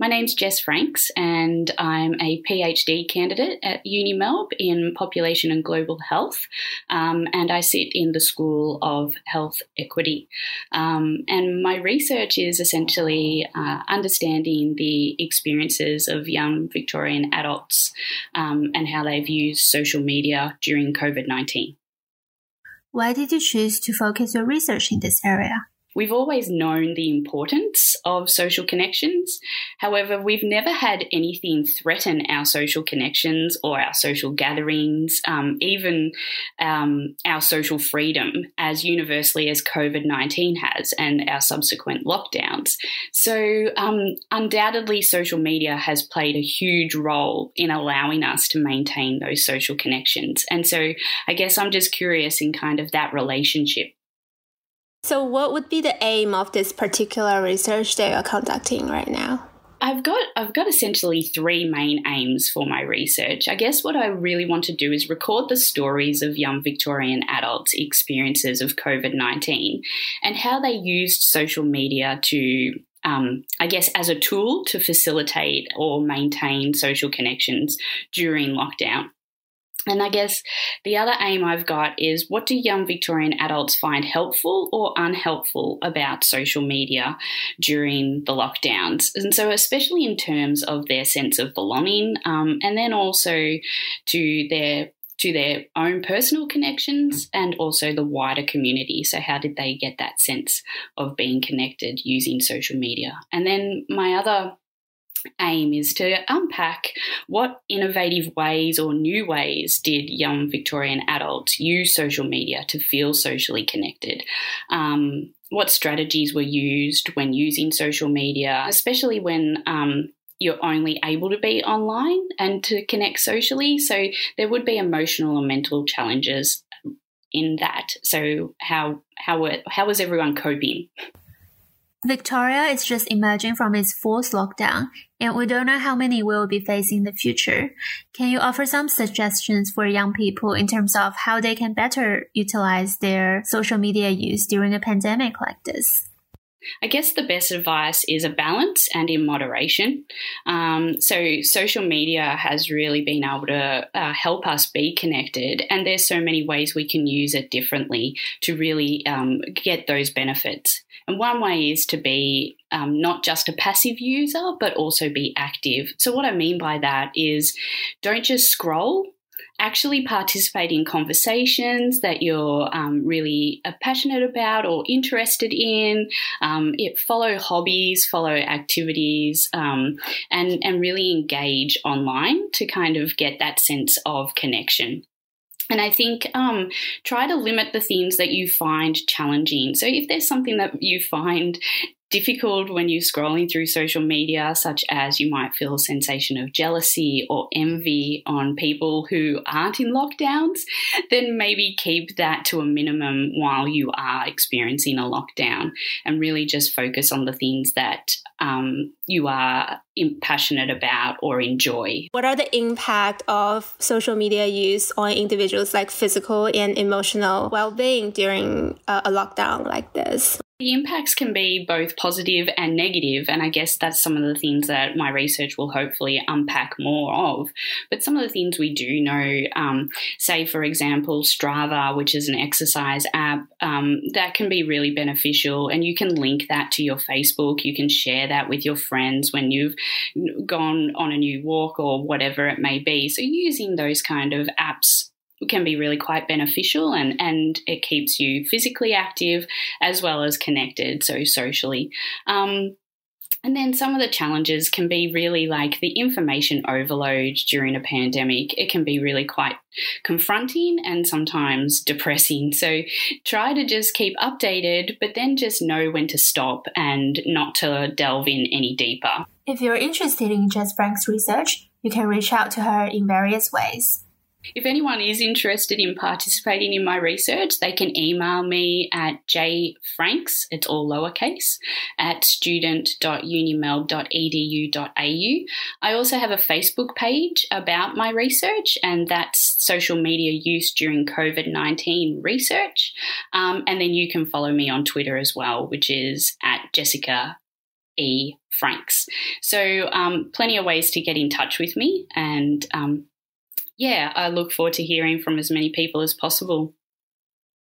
My name's Jess Franks, and I'm a PhD candidate at UniMelb in Population and Global Health, um, and I sit in the School of Health Equity. Um, and my research is essentially uh, understanding the experiences of young Victorian adults um, and how they've used social media during COVID 19. Why did you choose to focus your research in this area? We've always known the importance of social connections. However, we've never had anything threaten our social connections or our social gatherings, um, even um, our social freedom as universally as COVID 19 has and our subsequent lockdowns. So, um, undoubtedly, social media has played a huge role in allowing us to maintain those social connections. And so, I guess I'm just curious in kind of that relationship so, what would be the aim of this particular research that you're conducting right now? I've got I've got essentially three main aims for my research. I guess what I really want to do is record the stories of young Victorian adults' experiences of COVID-19 and how they used social media to um, I guess, as a tool to facilitate or maintain social connections during lockdown. And I guess the other aim I've got is what do young Victorian adults find helpful or unhelpful about social media during the lockdowns? And so, especially in terms of their sense of belonging, um, and then also to their to their own personal connections and also the wider community. So, how did they get that sense of being connected using social media? And then, my other aim is to unpack what innovative ways or new ways did young Victorian adults use social media to feel socially connected. Um, what strategies were used when using social media, especially when um, you're only able to be online and to connect socially. So there would be emotional and mental challenges in that. So how how how was everyone coping? Victoria is just emerging from its fourth lockdown, and we don't know how many we will be facing in the future. Can you offer some suggestions for young people in terms of how they can better utilize their social media use during a pandemic like this? I guess the best advice is a balance and in moderation. Um, so, social media has really been able to uh, help us be connected, and there's so many ways we can use it differently to really um, get those benefits. And one way is to be um, not just a passive user, but also be active. So, what I mean by that is don't just scroll, actually participate in conversations that you're um, really uh, passionate about or interested in. Um, it, follow hobbies, follow activities, um, and and really engage online to kind of get that sense of connection. And I think um, try to limit the things that you find challenging. So if there's something that you find difficult when you're scrolling through social media, such as you might feel a sensation of jealousy or envy on people who aren't in lockdowns, then maybe keep that to a minimum while you are experiencing a lockdown and really just focus on the things that um, you are passionate about or enjoy. What are the impact of social media use on individuals like physical and emotional well-being during a lockdown like this? The impacts can be both positive and negative, and I guess that's some of the things that my research will hopefully unpack more of. But some of the things we do know, um, say for example, Strava, which is an exercise app, um, that can be really beneficial, and you can link that to your Facebook. You can share that with your friends when you've gone on a new walk or whatever it may be. So using those kind of apps can be really quite beneficial and, and it keeps you physically active as well as connected, so socially. Um, and then some of the challenges can be really like the information overload during a pandemic. It can be really quite confronting and sometimes depressing. So try to just keep updated, but then just know when to stop and not to delve in any deeper. If you're interested in Jess Frank's research, you can reach out to her in various ways. If anyone is interested in participating in my research, they can email me at jfranks, it's all lowercase, at student.unimelb.edu.au. I also have a Facebook page about my research, and that's social media use during COVID 19 research. Um, and then you can follow me on Twitter as well, which is at Jessica E. Franks. So, um, plenty of ways to get in touch with me. And um, yeah, I look forward to hearing from as many people as possible.